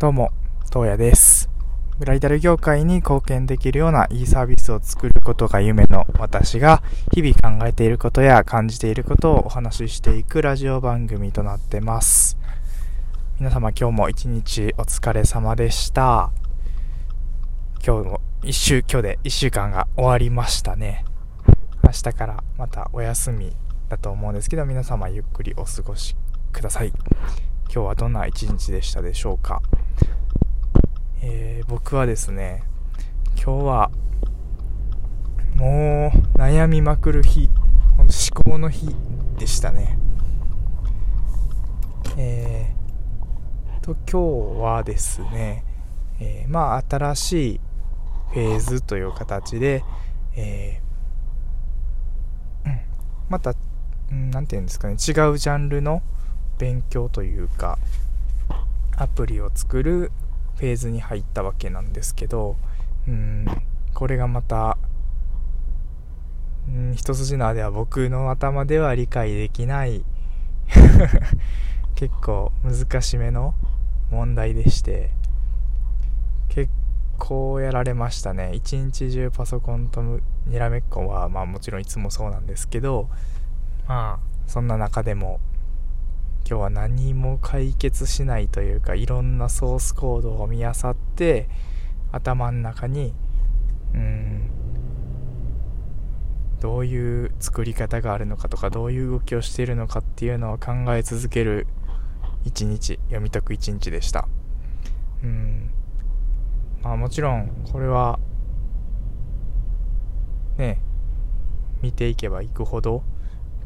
どうも、東野です。ブライダル業界に貢献できるようないいサービスを作ることが夢の私が日々考えていることや感じていることをお話ししていくラジオ番組となってます。皆様今日も一日お疲れ様でした。今日も一週、今日で一週間が終わりましたね。明日からまたお休みだと思うんですけど、皆様ゆっくりお過ごしください。今日はどんな一日でしたでしょうか？えー僕はですね、今日はもう悩みまくる日、思考の日でしたね。えーと、今日はですね、えーまあ新しいフェーズという形で、えーまた、うんなんていうんですかね、違うジャンルの勉強というか、アプリを作るフェーズに入ったわけなんですけど、うん、これがまた、うん、一筋縄では僕の頭では理解できない 結構難しめの問題でして結構やられましたね。一日中パソコンとむにらめっこはまあもちろんいつもそうなんですけどまあ。そんな中でも今日は何も解決しないというかいろんなソースコードを見漁って頭の中にうんどういう作り方があるのかとかどういう動きをしているのかっていうのを考え続ける一日読み解く一日でした。うん。まあもちろんこれはね見ていけばいくほど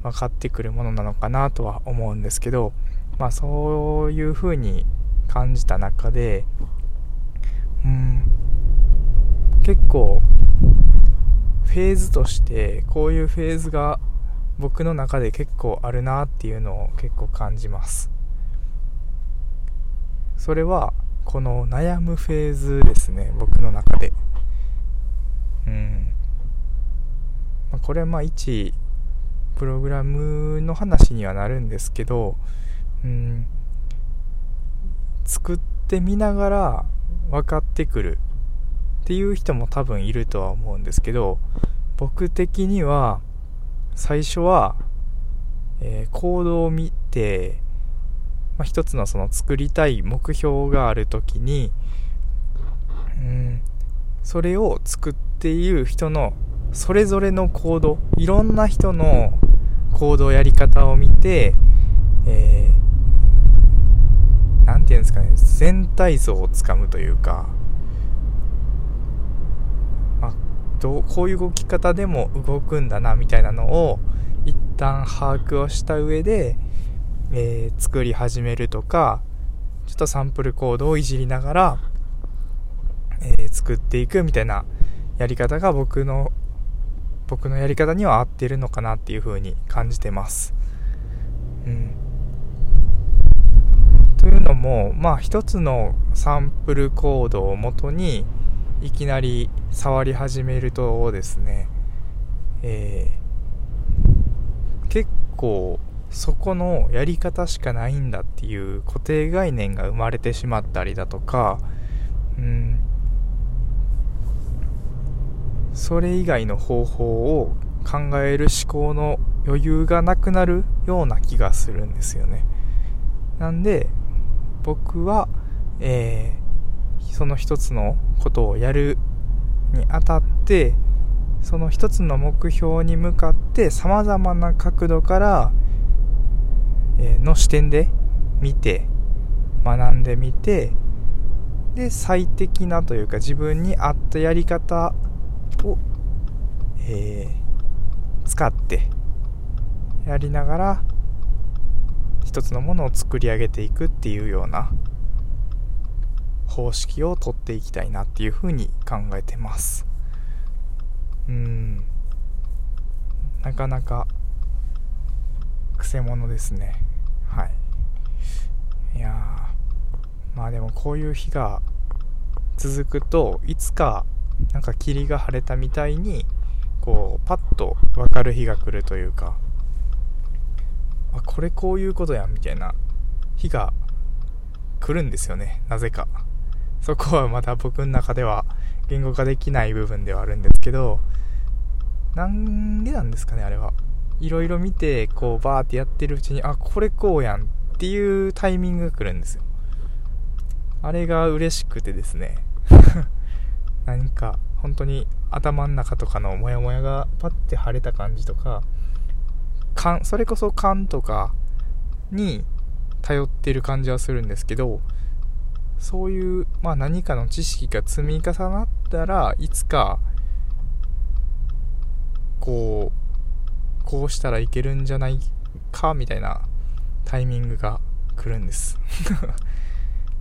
分かってくるものなのかなとは思うんですけどまあそういうふうに感じた中でうん結構フェーズとしてこういうフェーズが僕の中で結構あるなっていうのを結構感じます。それはこの悩むフェーズですね僕の中で。うん。まあこれはまあ一プログラムの話にはなるんですけどうん作ってみながら分かってくるっていう人も多分いるとは思うんですけど僕的には最初は、えーコードを見て、まあ、一つのその作りたい目標がある時にうんそれを作っている人のそれぞれのコードいろんな人のコードやり方を見て、えーなんていうんですかね全体像をつかむというか、まあ、どうこういう動き方でも動くんだなみたいなのを一旦把握をした上で、えー作り始めるとかちょっとサンプルコードをいじりながら、えー作っていくみたいなやり方が僕の僕のやり方には合ってるのかなっていう風に感じてます。うん、というのもまあ一つのサンプルコードを元にいきなり触り始めるとですね、えー結構そこのやり方しかないんだっていう固定概念が生まれてしまったりだとか、うん、それ以外の方法を考える思考の余裕がなくなるような気がするんですよね。なんで僕は、えーその一つのことをやるにあたってその一つの目標に向かって様々な角度から、えーの視点で見て学んでみてで最適なというか自分に合ったやり方を、えー使ってやりながら一つのものを作り上げていくっていうような方式を取っていきたいなっていうふうに考えてます。うん。なかなかくせ者ですね。はい。いやまあでもこういう日が続くといつかなんか霧が晴れたみたいにこうパッと分かる日が来るというかあこれこういうことやんみたいな日が来るんですよね。なぜか。そこはまだ僕の中では言語化できない部分ではあるんですけどなんでなんですかねあれは。いろいろ見てこうバーってやってるうちにあこれこうやんっていうタイミングが来るんですよ。あれが嬉しくてですね。何か本当に頭の中とかのモヤモヤがパッて晴れた感じとか勘それこそ勘とかに頼ってる感じはするんですけどそういう、まあ、何かの知識が積み重なったらいつかこうこうしたらいけるんじゃないかみたいなタイミングが来るんです。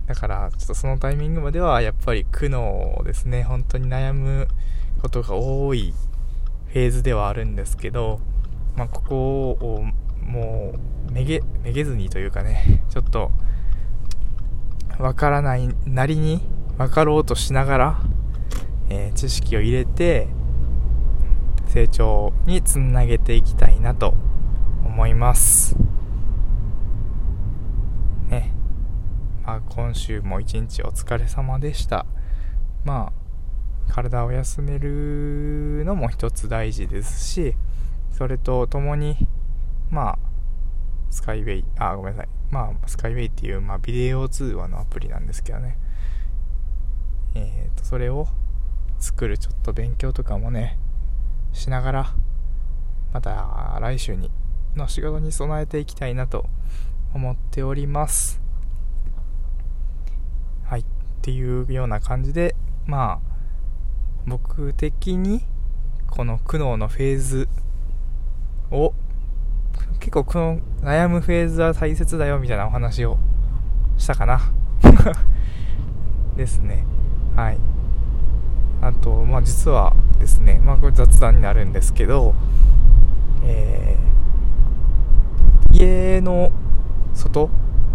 だからちょっとそのタイミングまではやっぱり苦悩ですね。本当に悩むことが多いフェーズではあるんですけど、まあ、ここをもうめげめげずにというかねちょっとわからないなりに分かろうとしながら、えー、知識を入れて成長につなげていきたいなと思いますねまあ今週も一日お疲れ様でしたまあ体を休めるのも一つ大事ですしそれとともにまあスカイウェイあごめんなさいまあ、スカイウェイっていう、まあ、ビデオ通話のアプリなんですけどね。えっ、ー、と、それを作るちょっと勉強とかもね、しながら、また来週に、の仕事に備えていきたいなと思っております。っていうような感じで、まあ、僕的に、この苦悩のフェーズを結構この悩むフェーズは大切だよみたいなお話をしたかな。ですね。はい。あとまあ実はですねまあこれ雑談になるんですけどえー、家の外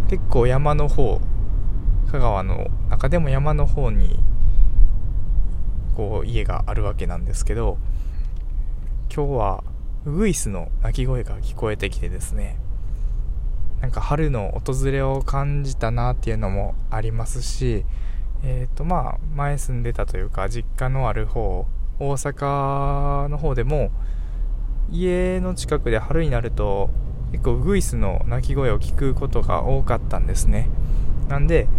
結構山の方香川の中でも山の方にこう家があるわけなんですけど今日はウグイスの鳴き声が聞こえてきてですねなんか春の訪れを感じたなっていうのもありますしえっ、ー、とまあ前住んでたというか実家のある方大阪の方でも家の近くで春になると結構ウグイスの鳴き声を聞くことが多かったんですね。なんで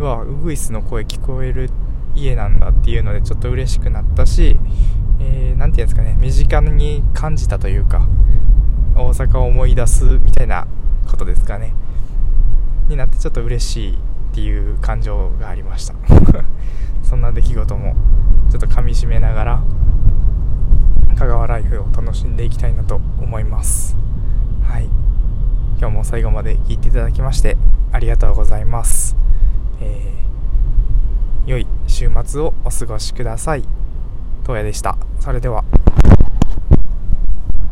うわウグイスの声聞こえる家なんだっていうのでちょっと嬉しくなったしえー、て言うんですかね、身近に感じたというか、大阪を思い出すみたいなことですかね。になってちょっと嬉しいっていう感情がありました。そんな出来事もちょっと噛みしめながら、香川ライフを楽しんでいきたいなと思います。はい。今日も最後まで聞いていただきましてありがとうございます。えー、良い週末をお過ごしください。東野でした。それでは。